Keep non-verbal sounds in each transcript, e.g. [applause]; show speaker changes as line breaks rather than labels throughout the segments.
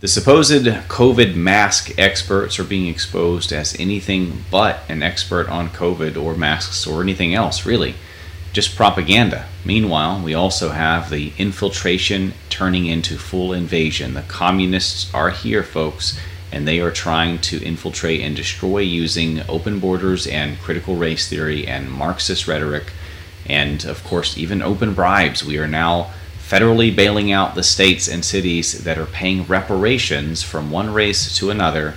The supposed COVID mask experts are being exposed as anything but an expert on COVID or masks or anything else, really. Just propaganda. Meanwhile, we also have the infiltration turning into full invasion. The communists are here, folks, and they are trying to infiltrate and destroy using open borders and critical race theory and Marxist rhetoric, and of course, even open bribes. We are now federally bailing out the states and cities that are paying reparations from one race to another.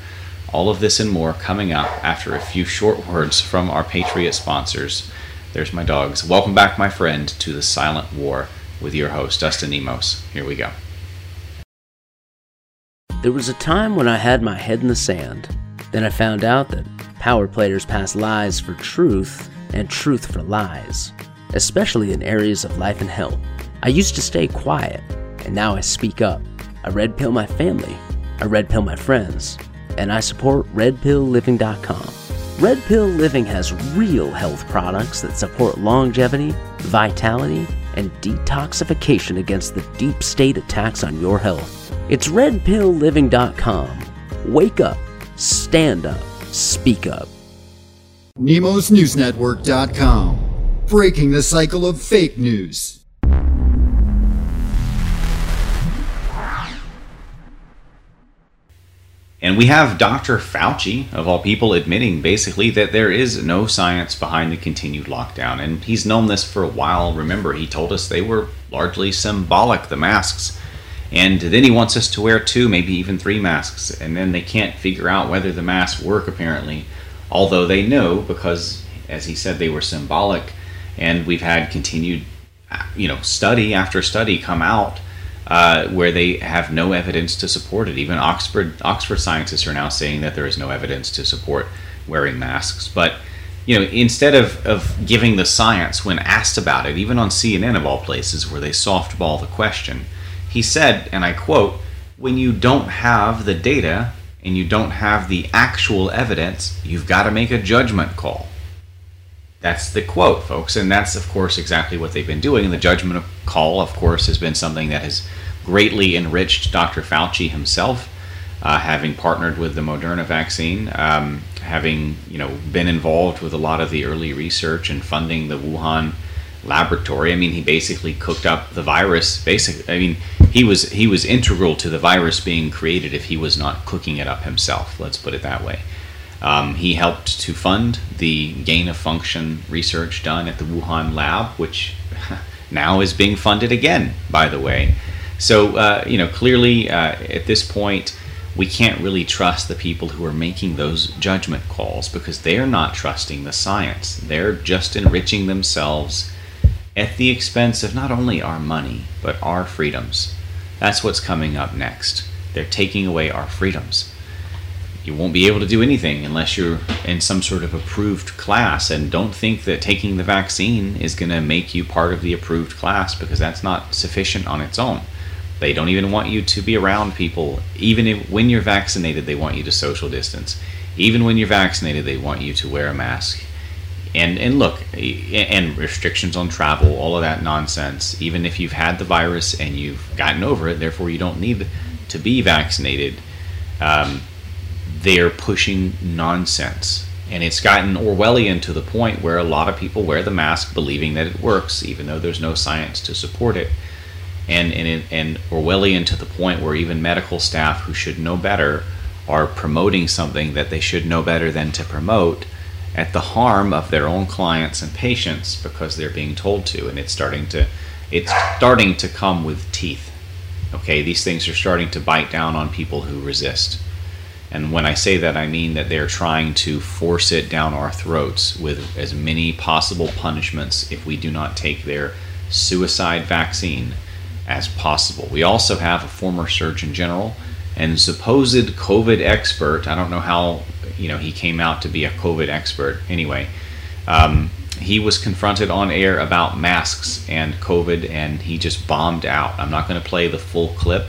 All of this and more coming up after a few short words from our Patriot sponsors. There's my dogs. Welcome back, my friend, to the Silent War with your host, Dustin Nemos. Here we go.
There was a time when I had my head in the sand. Then I found out that power players pass lies for truth and truth for lies, especially in areas of life and health. I used to stay quiet, and now I speak up. I red pill my family, I red pill my friends, and I support redpillliving.com. Red Pill Living has real health products that support longevity, vitality, and detoxification against the deep state attacks on your health. It's redpillliving.com. Wake up, stand up, speak up.
NemosNewsNetwork.com. Breaking the cycle of fake news.
And we have Dr. Fauci, of all people, admitting basically that there is no science behind the continued lockdown. And he's known this for a while. Remember, he told us they were largely symbolic, the masks. And then he wants us to wear two, maybe even three masks. And then they can't figure out whether the masks work, apparently. Although they know, because, as he said, they were symbolic. And we've had continued, you know, study after study come out uh, where they have no evidence to support it. Even Oxford Oxford scientists are now saying that there is no evidence to support wearing masks. But you know, instead of, of giving the science when asked about it, even on CNN of all places, where they softball the question, he said, and I quote, "When you don't have the data and you don't have the actual evidence, you've got to make a judgment call." That's the quote, folks, and that's of course exactly what they've been doing. And the judgment call, of course, has been something that has greatly enriched Dr. Fauci himself, uh, having partnered with the Moderna vaccine, um, having you know been involved with a lot of the early research and funding the Wuhan laboratory. I mean, he basically cooked up the virus. Basically, I mean, he was he was integral to the virus being created if he was not cooking it up himself. Let's put it that way. Um, he helped to fund the gain of function research done at the Wuhan lab, which [laughs] now is being funded again, by the way. So, uh, you know, clearly uh, at this point, we can't really trust the people who are making those judgment calls because they're not trusting the science. They're just enriching themselves at the expense of not only our money, but our freedoms. That's what's coming up next. They're taking away our freedoms you won't be able to do anything unless you're in some sort of approved class. And don't think that taking the vaccine is going to make you part of the approved class because that's not sufficient on its own. They don't even want you to be around people. Even if, when you're vaccinated, they want you to social distance. Even when you're vaccinated, they want you to wear a mask. And and look, and restrictions on travel, all of that nonsense. Even if you've had the virus and you've gotten over it, therefore you don't need to be vaccinated. Um, they're pushing nonsense. And it's gotten Orwellian to the point where a lot of people wear the mask believing that it works, even though there's no science to support it. And, and, and Orwellian to the point where even medical staff who should know better are promoting something that they should know better than to promote at the harm of their own clients and patients because they're being told to and it's starting to it's starting to come with teeth okay these things are starting to bite down on people who resist and when I say that, I mean that they're trying to force it down our throats with as many possible punishments if we do not take their suicide vaccine as possible. We also have a former Surgeon General and supposed COVID expert. I don't know how you know he came out to be a COVID expert. Anyway, um, he was confronted on air about masks and COVID, and he just bombed out. I'm not going to play the full clip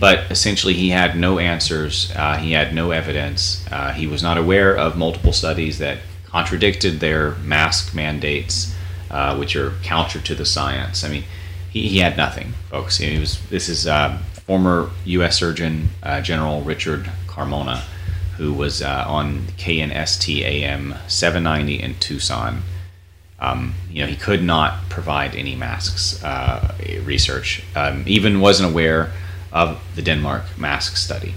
but essentially he had no answers. Uh, he had no evidence. Uh, he was not aware of multiple studies that contradicted their mask mandates, uh, which are counter to the science. I mean, he, he had nothing, folks. He was. This is uh, former U.S. Surgeon uh, General Richard Carmona, who was uh, on KNST AM 790 in Tucson. Um, you know, he could not provide any masks research. Um, even wasn't aware of the Denmark mask study.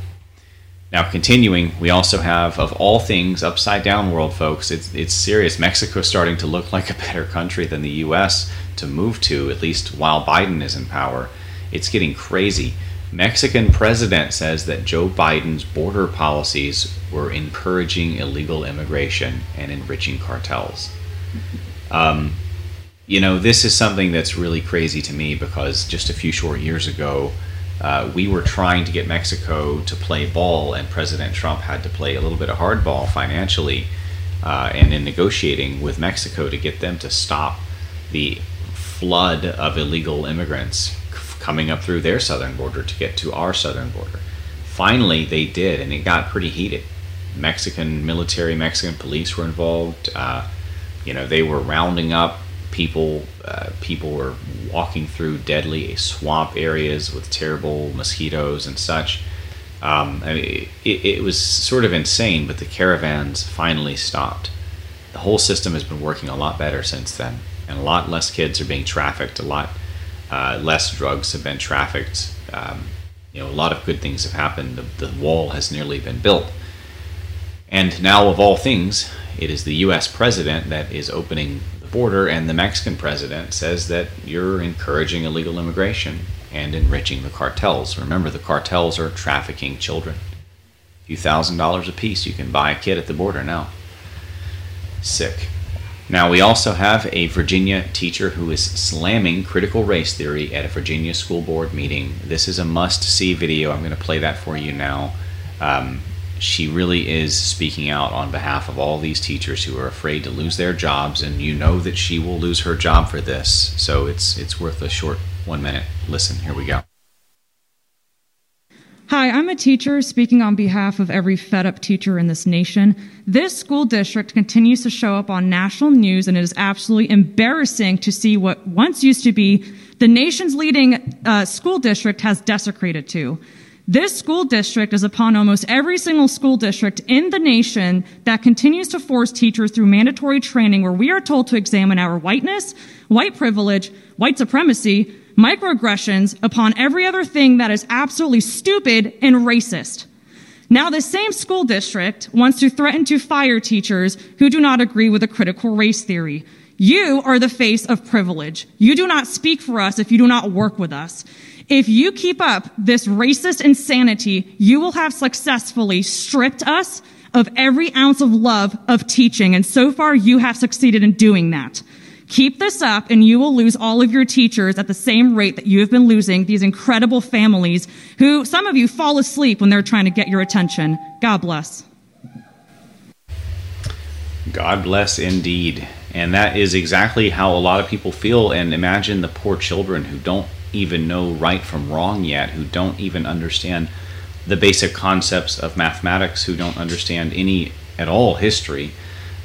Now, continuing, we also have, of all things, upside down world, folks. It's, it's serious. Mexico's starting to look [laughs] like a better country than the U.S. to move to, at least while Biden is in power. It's getting crazy. Mexican president says that Joe Biden's border policies were encouraging illegal immigration and enriching cartels. Um, you know, this is something that's really crazy to me because just a few short years ago, uh, we were trying to get Mexico to play ball, and President Trump had to play a little bit of hardball financially uh, and in negotiating with Mexico to get them to stop the flood of illegal immigrants coming up through their southern border to get to our southern border. Finally, they did, and it got pretty heated. Mexican military, Mexican police were involved. Uh, you know, they were rounding up people uh, people were walking through deadly swamp areas with terrible mosquitoes and such. Um, I mean, it, it, was sort of insane, but the caravans finally stopped. The whole system has been working a lot better since then, and a lot less kids are being trafficked. A lot uh, less drugs have been trafficked. Um, you know, a lot of good things have happened. The, the wall has nearly been built. And now, of all things, it is the U.S. president that is opening border, and the Mexican president says that you're encouraging illegal immigration and enriching the cartels. Remember, the cartels are trafficking children. A few thousand dollars a piece, you can buy a kid at the border now. Sick. Now, we also have a Virginia teacher who is slamming critical race theory at a Virginia school board meeting. This is a must see video. I'm going to play that for you now. Um, she really is speaking out on behalf of all these teachers who are afraid to lose their jobs and you know that she will lose her job for this so it's it's worth a short one minute listen here we go
Hi, I'm a teacher speaking on behalf of every fed up teacher in this nation. This school district continues to show up on national news, and it is absolutely embarrassing to see what once used to be the nation's leading uh, school district has desecrated to. This school district is upon almost every single school district in the nation that continues to force teachers through mandatory training where we are told to examine our whiteness, white privilege, white supremacy, microaggressions upon every other thing that is absolutely stupid and racist. Now, this same school district wants to threaten to fire teachers who do not agree with a critical race theory. You are the face of privilege. You do not speak for us if you do not work with us. If you keep up this racist insanity, you will have successfully stripped us of every ounce of love of teaching. And so far, you have succeeded in doing that. Keep this up and you will lose all of your teachers at the same rate that you have been losing these incredible families who some of you fall asleep when they're trying to get your attention. God bless.
God bless indeed. And that is exactly how a lot of people feel. And imagine the poor children who don't even know right from wrong yet, who don't even understand the basic concepts of mathematics, who don't understand any at all history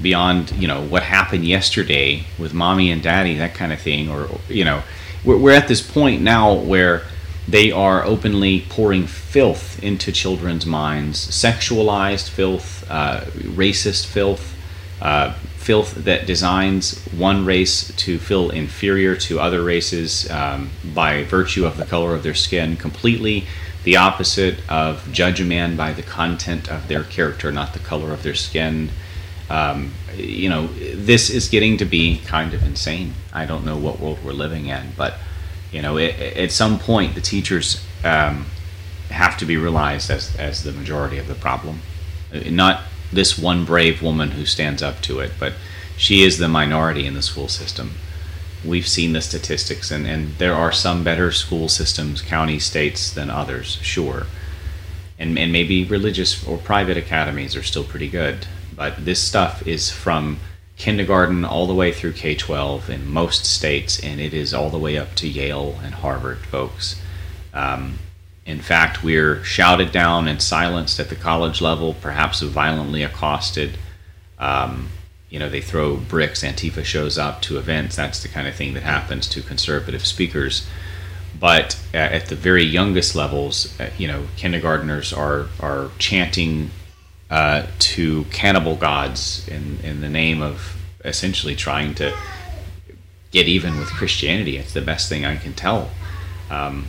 beyond you know what happened yesterday with mommy and daddy, that kind of thing, or you know, we're, we're at this point now where they are openly pouring filth into children's minds, sexualized filth, uh, racist filth. Uh, filth that designs one race to feel inferior to other races um, by virtue of the color of their skin, completely the opposite of judge a man by the content of their character, not the color of their skin. Um, you know, this is getting to be kind of insane. I don't know what world we're living in, but you know, it, at some point, the teachers um, have to be realized as as the majority of the problem, not this one brave woman who stands up to it, but she is the minority in the school system. We've seen the statistics, and, and there are some better school systems, county, states, than others, sure. And, and maybe religious or private academies are still pretty good. But this stuff is from kindergarten all the way through K 12 in most states, and it is all the way up to Yale and Harvard, folks. Um, in fact, we're shouted down and silenced at the college level, perhaps violently accosted. Um, you know, they throw bricks, Antifa shows up to events. That's the kind of thing that happens to conservative speakers. but at the very youngest levels, uh, you know, kindergarteners are are chanting uh, to cannibal gods in in the name of essentially trying to get even with Christianity. It's the best thing I can tell. Um,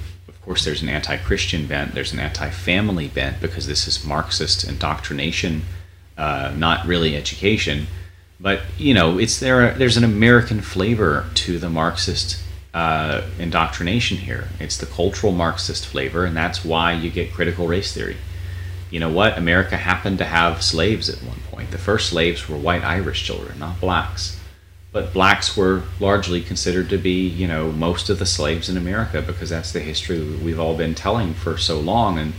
course, there's an anti-Christian bent. There's an anti-family bent because this is Marxist indoctrination, uh, not really education. But you know, it's there. There's an American flavor to the Marxist uh, indoctrination here. It's the cultural Marxist flavor, and that's why you get critical race theory. You know what? America happened to have slaves at one point. The first slaves were white Irish children, not blacks. But blacks were largely considered to be, you know, most of the slaves in America because that's the history we've all been telling for so long. And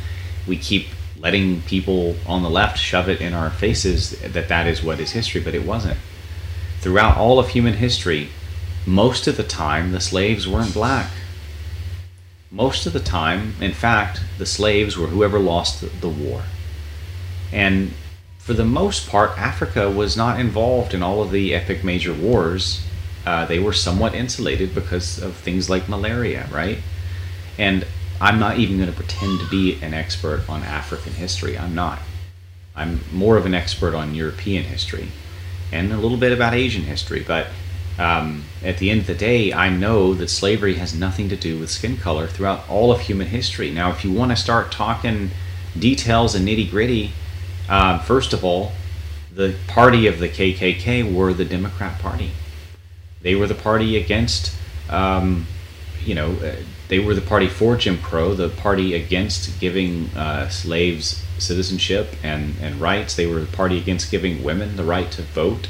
we keep letting people on the left shove it in our faces that that is what is history, but it wasn't. Throughout all of human history, most of the time the slaves weren't black. Most of the time, in fact, the slaves were whoever lost the war. And for the most part, Africa was not involved in all of the epic major wars. Uh, they were somewhat insulated because of things like malaria, right? And I'm not even going to pretend to be an expert on African history. I'm not. I'm more of an expert on European history and a little bit about Asian history, but um, at the end of the day, I know that slavery has nothing to do with skin color throughout all of human history. Now, if you want to start talking details and nitty gritty, uh, first of all, the party of the KKK were the Democrat Party. They were the party against, um, you know, uh, they were the party for Jim Crow, the party against giving uh, slaves citizenship and, and rights. They were the party against giving women the right to vote.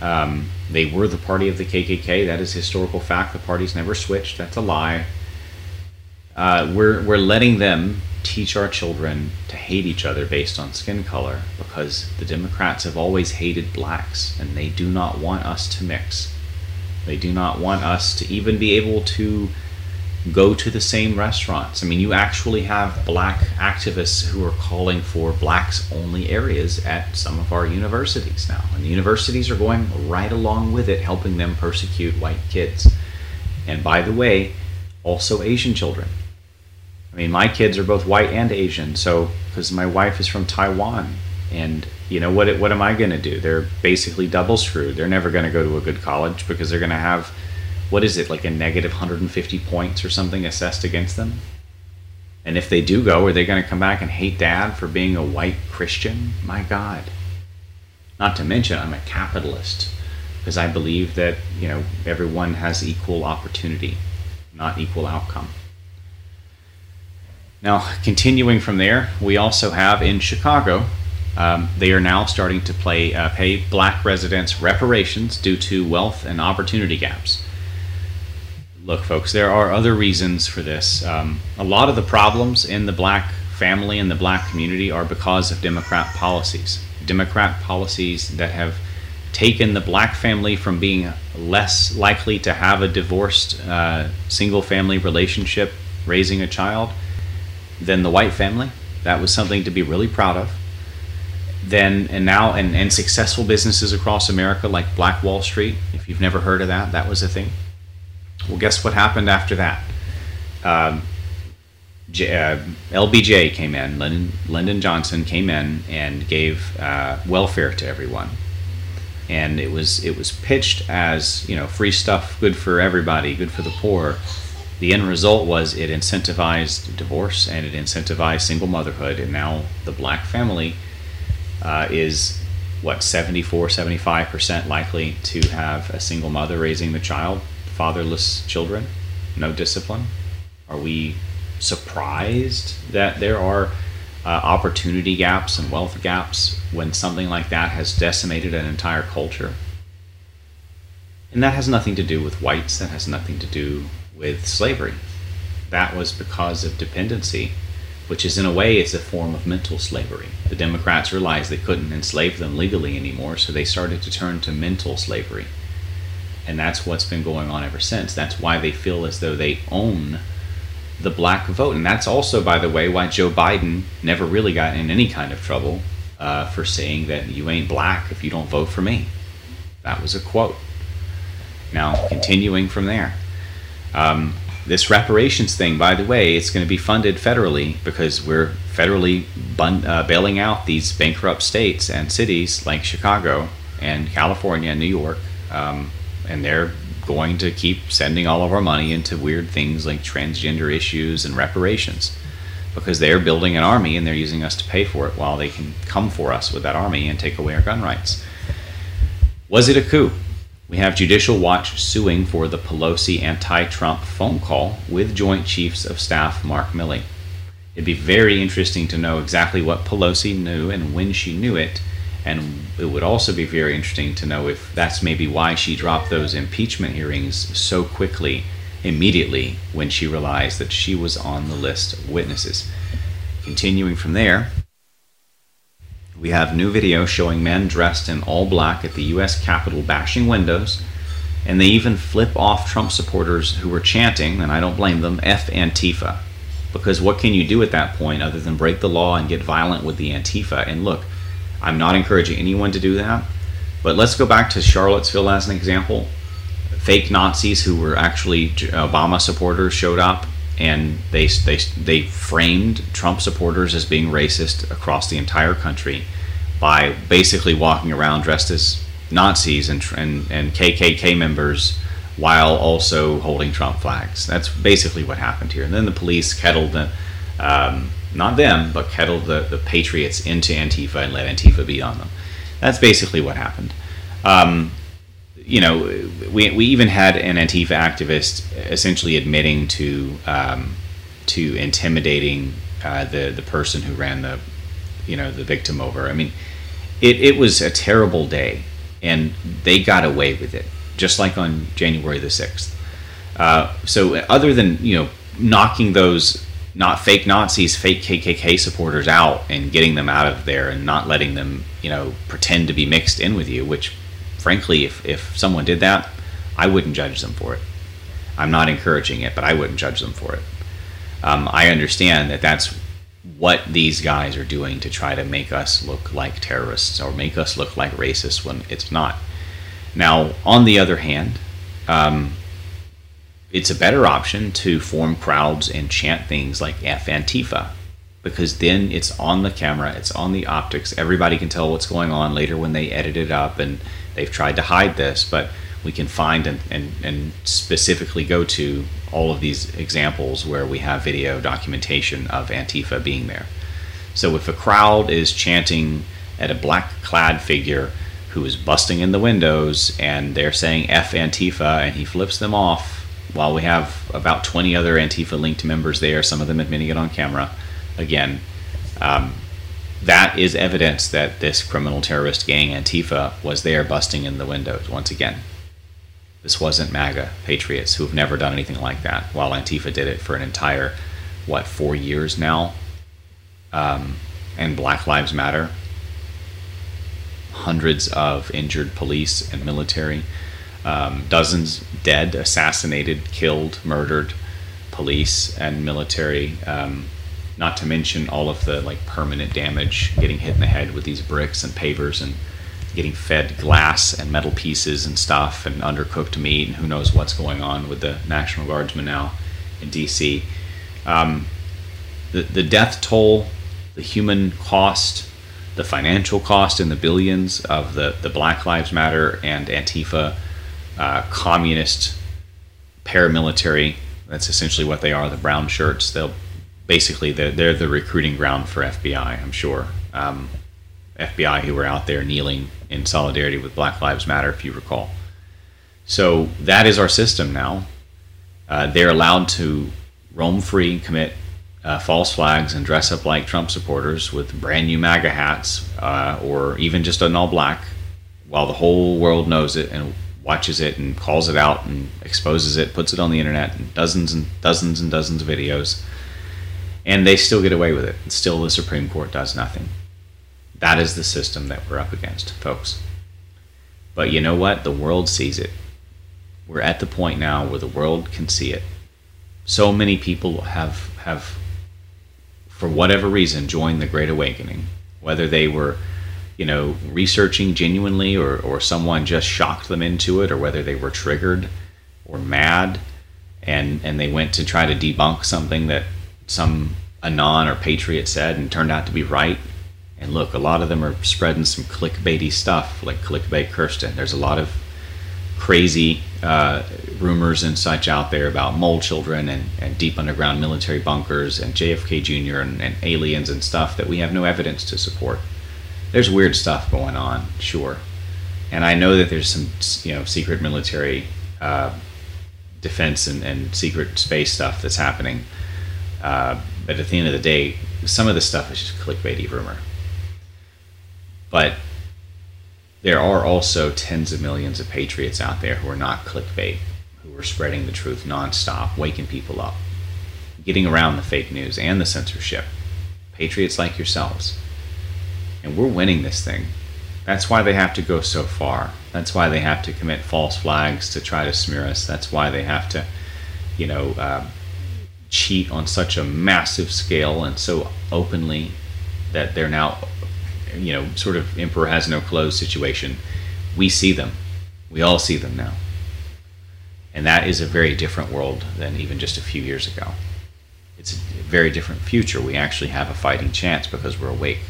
Um, they were the party of the KKK. That is historical fact. The parties never switched. That's a lie. Uh, we're, we're letting them teach our children to hate each other based on skin color because the Democrats have always hated blacks and they do not want us to mix. They do not want us to even be able to go to the same restaurants. I mean, you actually have black activists who are calling for blacks only areas at some of our universities now. And the universities are going right along with it, helping them persecute white kids. And by the way, also Asian children. I mean, my kids are both white and Asian, so because my wife is from Taiwan. And you know what? What am I going to do? They're basically double screwed. They're never going to go to a good college because they're going to have what is it like a negative 150 points or something assessed against them and if they do go are they going to come back and hate dad for being a white christian my god not to mention i'm a capitalist because i believe that you know everyone has equal opportunity not equal outcome now continuing from there we also have in chicago um, they are now starting to play, uh, pay black residents reparations due to wealth and opportunity gaps look, folks, there are other reasons for this. Um, a lot of the problems in the black family and the black community are because of Democrat policies. Democrat policies that have taken the black family from being less likely to have a divorced uh, single family relationship raising a child than the white family. That was something to be really proud of. Then and now and, and successful businesses across America like Black Wall Street. If you've never heard of that, that was a thing. Well, guess what happened after that? Um, J, uh, LBJ came in, Lyndon, Lyndon, Johnson came in and gave uh, welfare to everyone, and it was it was pitched as you know free stuff, good for everybody, good for the poor. The end result was it incentivized divorce and it incentivized single motherhood, and now the black family uh, is what 74 75% likely to have a single mother raising the child fatherless children, no discipline? Are we surprised that there are uh, opportunity gaps and wealth gaps when something like that has decimated an entire culture? And that has nothing to do with whites, that has nothing to do with slavery. That was because of dependency, which is in a way it's a form of mental slavery. The Democrats realized they couldn't enslave them legally anymore, so they started to turn to mental slavery. And that's what's been going on ever since. That's why they feel as though they own the black vote. And that's also, by the way, why Joe Biden never really got in any kind of trouble uh, for saying that you ain't black if you don't vote for me. That was a quote. Now, continuing from there. Um, this reparations thing, by the way, it's going to be funded federally because we're federally bun- uh, bailing out these bankrupt states and cities like Chicago and California and New York. Um, and they're going to keep sending all of our money into weird things like transgender issues and reparations because they're building an army and they're using us to pay for it while they can come for us with that army and take away our gun rights. Was it a coup? We have Judicial Watch suing for the Pelosi anti Trump phone call with Joint Chiefs of Staff Mark Milley. It'd be very interesting to know exactly what Pelosi knew and when she knew it, and it would also be very interesting to know if that's maybe why she dropped those impeachment hearings so quickly, immediately, when she realized that she was on the list of witnesses. Continuing from there, we have new video showing men dressed in all black at the U.S. Capitol bashing windows, and they even flip off Trump supporters who were chanting, and I don't blame them, F Antifa. Because what can you do at that point other than break the law and get violent with the Antifa? And look, I'm not encouraging anyone to do that, but let's go back to Charlottesville as an example. Fake Nazis who were actually Obama supporters showed up and they, they, they framed Trump supporters as being racist across the entire country by basically walking around dressed as Nazis and, and, and KKK members while also holding Trump flags. That's basically what happened here. And then the police kettled the, um, not them, but kettled the, the Patriots into Antifa and let Antifa beat on them. That's basically what happened. Um, you know, we, we even had an Antifa activist essentially admitting to um, to intimidating uh, the the person who ran the you know the victim over. I mean, it, it was a terrible day, and they got away with it, just like on January the sixth. Uh, so other than you know knocking those not fake Nazis, fake KKK supporters out and getting them out of there and not letting them you know pretend to be mixed in with you, which frankly, if, if someone did that, I wouldn't judge them for it. I'm not encouraging it, but I wouldn't judge them for it. Um, I understand that that's what these guys are doing to try to make us look like terrorists or make us look like racists when it's not. Now, on the other hand, um, it's a better option to form crowds and chant things like F Antifa because then it's on the camera, it's on the optics. Everybody can tell what's going on later when they edit it up and they've tried to hide this, but we can find and, and, and specifically go to all of these examples where we have video documentation of Antifa being there. So if a crowd is chanting at a black clad figure who is busting in the windows and they're saying F Antifa and he flips them off while we have about 20 other Antifa linked members there, some of them admitting it on camera, again, um, that is evidence that this criminal terrorist gang Antifa was there busting in the windows once again. This wasn't MAGA patriots who have never done anything like that, while Antifa did it for an entire, what, four years now? Um, and Black Lives Matter. Hundreds of injured police and military, um, dozens dead, assassinated, killed, murdered police and military. Um, not to mention all of the like permanent damage, getting hit in the head with these bricks and pavers and getting fed glass and metal pieces and stuff and undercooked meat and who knows what's going on with the National Guardsmen now in DC. Um, the, the death toll, the human cost, the financial cost in the billions of the, the Black Lives Matter and Antifa uh, communist paramilitary. That's essentially what they are the brown shirts. They'll basically they're, they're the recruiting ground for FBI. I'm sure um, FBI who were out there kneeling in solidarity with Black Lives Matter, if you recall. So that is our system now. Uh, they're allowed to roam free, commit uh, false flags, and dress up like Trump supporters with brand new MAGA hats, uh, or even just an all black, while the whole world knows it and watches it and calls it out and exposes it, puts it on the internet, and dozens and dozens and dozens of videos and they still get away with it. Still, the Supreme Court does nothing. That is the system that we're up against, folks. But you know what? The world sees it. We're at the point now where the world can see it. So many people have have for whatever reason joined the Great Awakening, whether they were, you know, researching genuinely or, or someone just shocked them into it, or whether they were triggered or mad and and they went to try to debunk something that some anon or patriot said and turned out to be right. And look, a lot of them are spreading some clickbaity stuff, like clickbait Kirsten. There's a lot of crazy uh, rumors and such out there about mole children and, and deep underground military bunkers and JFK Jr. And, and aliens and stuff that we have no evidence to support. There's weird stuff going on, sure, and I know that there's some you know secret military uh, defense and, and secret space stuff that's happening. Uh, but at the end of the day, some of this stuff is just clickbaity rumor. But there are also tens of millions of patriots out there who are not clickbait, who are spreading the truth nonstop, waking people up, getting around the fake news and the censorship. Patriots like yourselves. And we're winning this thing. That's why they have to go so far. That's why they have to commit false flags to try to smear us. That's why they have to, you know, uh, cheat on such a massive scale and so openly that they're now, you know, sort of emperor has no clothes situation. We see them. We all see them now. And that is a very different world than even just a few years ago. It's a very different future. We actually have a fighting chance because we're awake.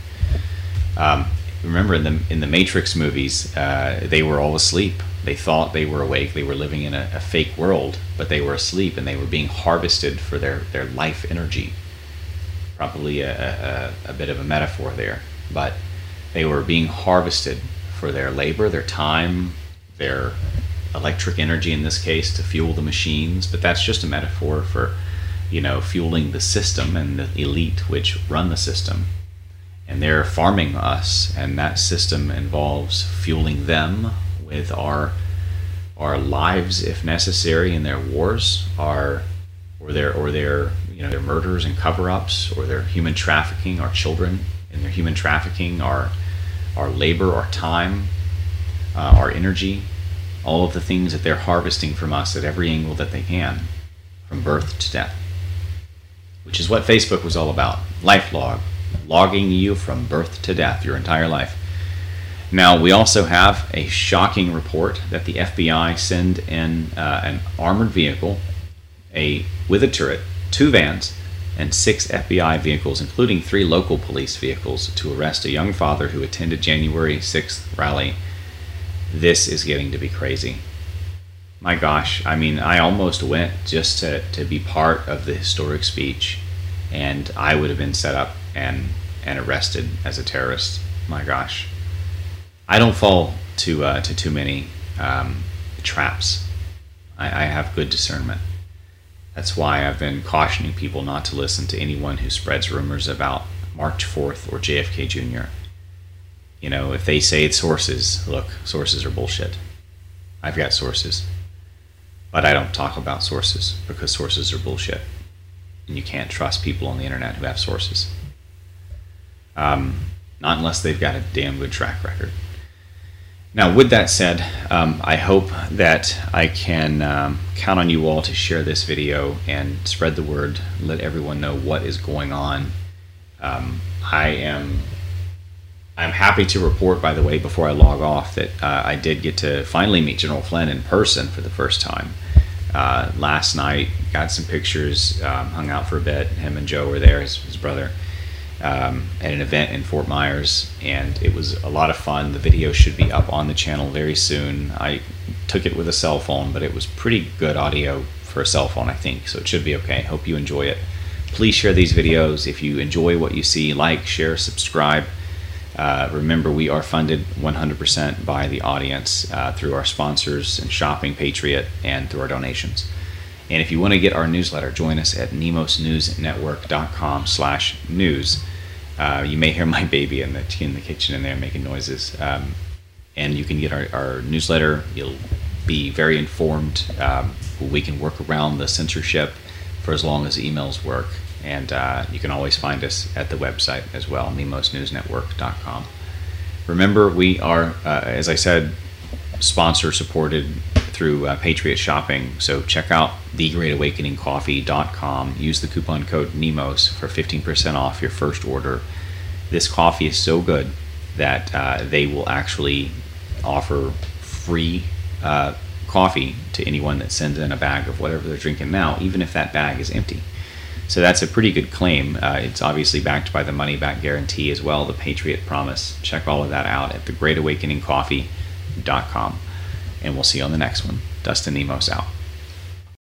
Um, remember in the in the Matrix movies, uh, they were all asleep. They thought they were awake. They were living in a, a, fake world, but they were asleep and they were being harvested for their their life energy. Probably a, a, a bit of a metaphor there, but they were being harvested for their labor, their time, their electric energy in this case to fuel the machines. But that's just a metaphor for, you know, fueling the system and the elite which run the system and they're farming us and that system involves fueling them with our our lives if necessary in their wars our or their or their you know their murders and cover-ups or their human trafficking our children and their human trafficking our our labor our time uh, our energy all of the things that they're harvesting from us at every angle that they can from birth to death which is what facebook was all about life LifeLog logging you from birth to death your entire life. Now, we also have a shocking report that the FBI send in uh, an armored vehicle, a with a turret, two vans, and six FBI vehicles, including three local police vehicles, to arrest a young father who attended January 6th rally. This is getting to be crazy. My gosh, I mean, I almost went just to, to be part of the historic speech, and I would have been set up and and arrested as a terrorist. My gosh, I don't fall to uh, to too many um, traps. I, I have good discernment. That's why I've been cautioning people not to listen to anyone who spreads rumors about March 4th or JFK Jr. You know, if they say it's sources, look, sources are bullshit. I've got sources. But I don't talk about sources because sources are bullshit. And you can't trust people on the internet who have sources. Um, not unless they've got a damn good track record. Now, with that said, um, I hope that I can um, count on you all to share this video and spread the word, let everyone know what is going on. Um, I am I'm happy to report, by the way, before I log off, that uh, I did get to finally meet General Flynn in person for the first time. Uh, last night, got some pictures, um, hung out for a bit. Him and Joe were there, his, his brother um, at an event in Fort Myers, and it was a lot of fun. The video should be up on the channel very soon. I took it with a cell phone, but it was pretty good audio for a cell phone, I think, so it should be okay. Hope you enjoy it. Please share these videos. If you enjoy what you see, like, share, subscribe. Uh, remember, we are funded 100% by the audience uh, through our sponsors and Shopping Patriot and through our donations. And if you want to get our newsletter, join us at nemosnewsnetwork.com slash news. Uh, you may hear my baby in the in the kitchen in there making noises. Um, and you can get our, our, newsletter. You'll be very informed. Um, we can work around the censorship for as long as emails work. And uh, you can always find us at the website as well, nemosnewsnetwork.com. Remember, we are, uh, as I said, sponsor supported through uh, Patriot Shopping. So check out thegreatawakeningcoffee.com. Use the coupon code NEMOS for 15% off your first order. This coffee is so good that uh, they will actually offer free uh, coffee to anyone that sends in a bag of whatever they're drinking now, even if that bag is empty. So that's a pretty good claim. Uh, it's obviously backed by the money back guarantee as well, the Patriot Promise. Check all of that out at thegreatawakeningcoffee.com and we'll see you on the next one. Dustin Nemos out.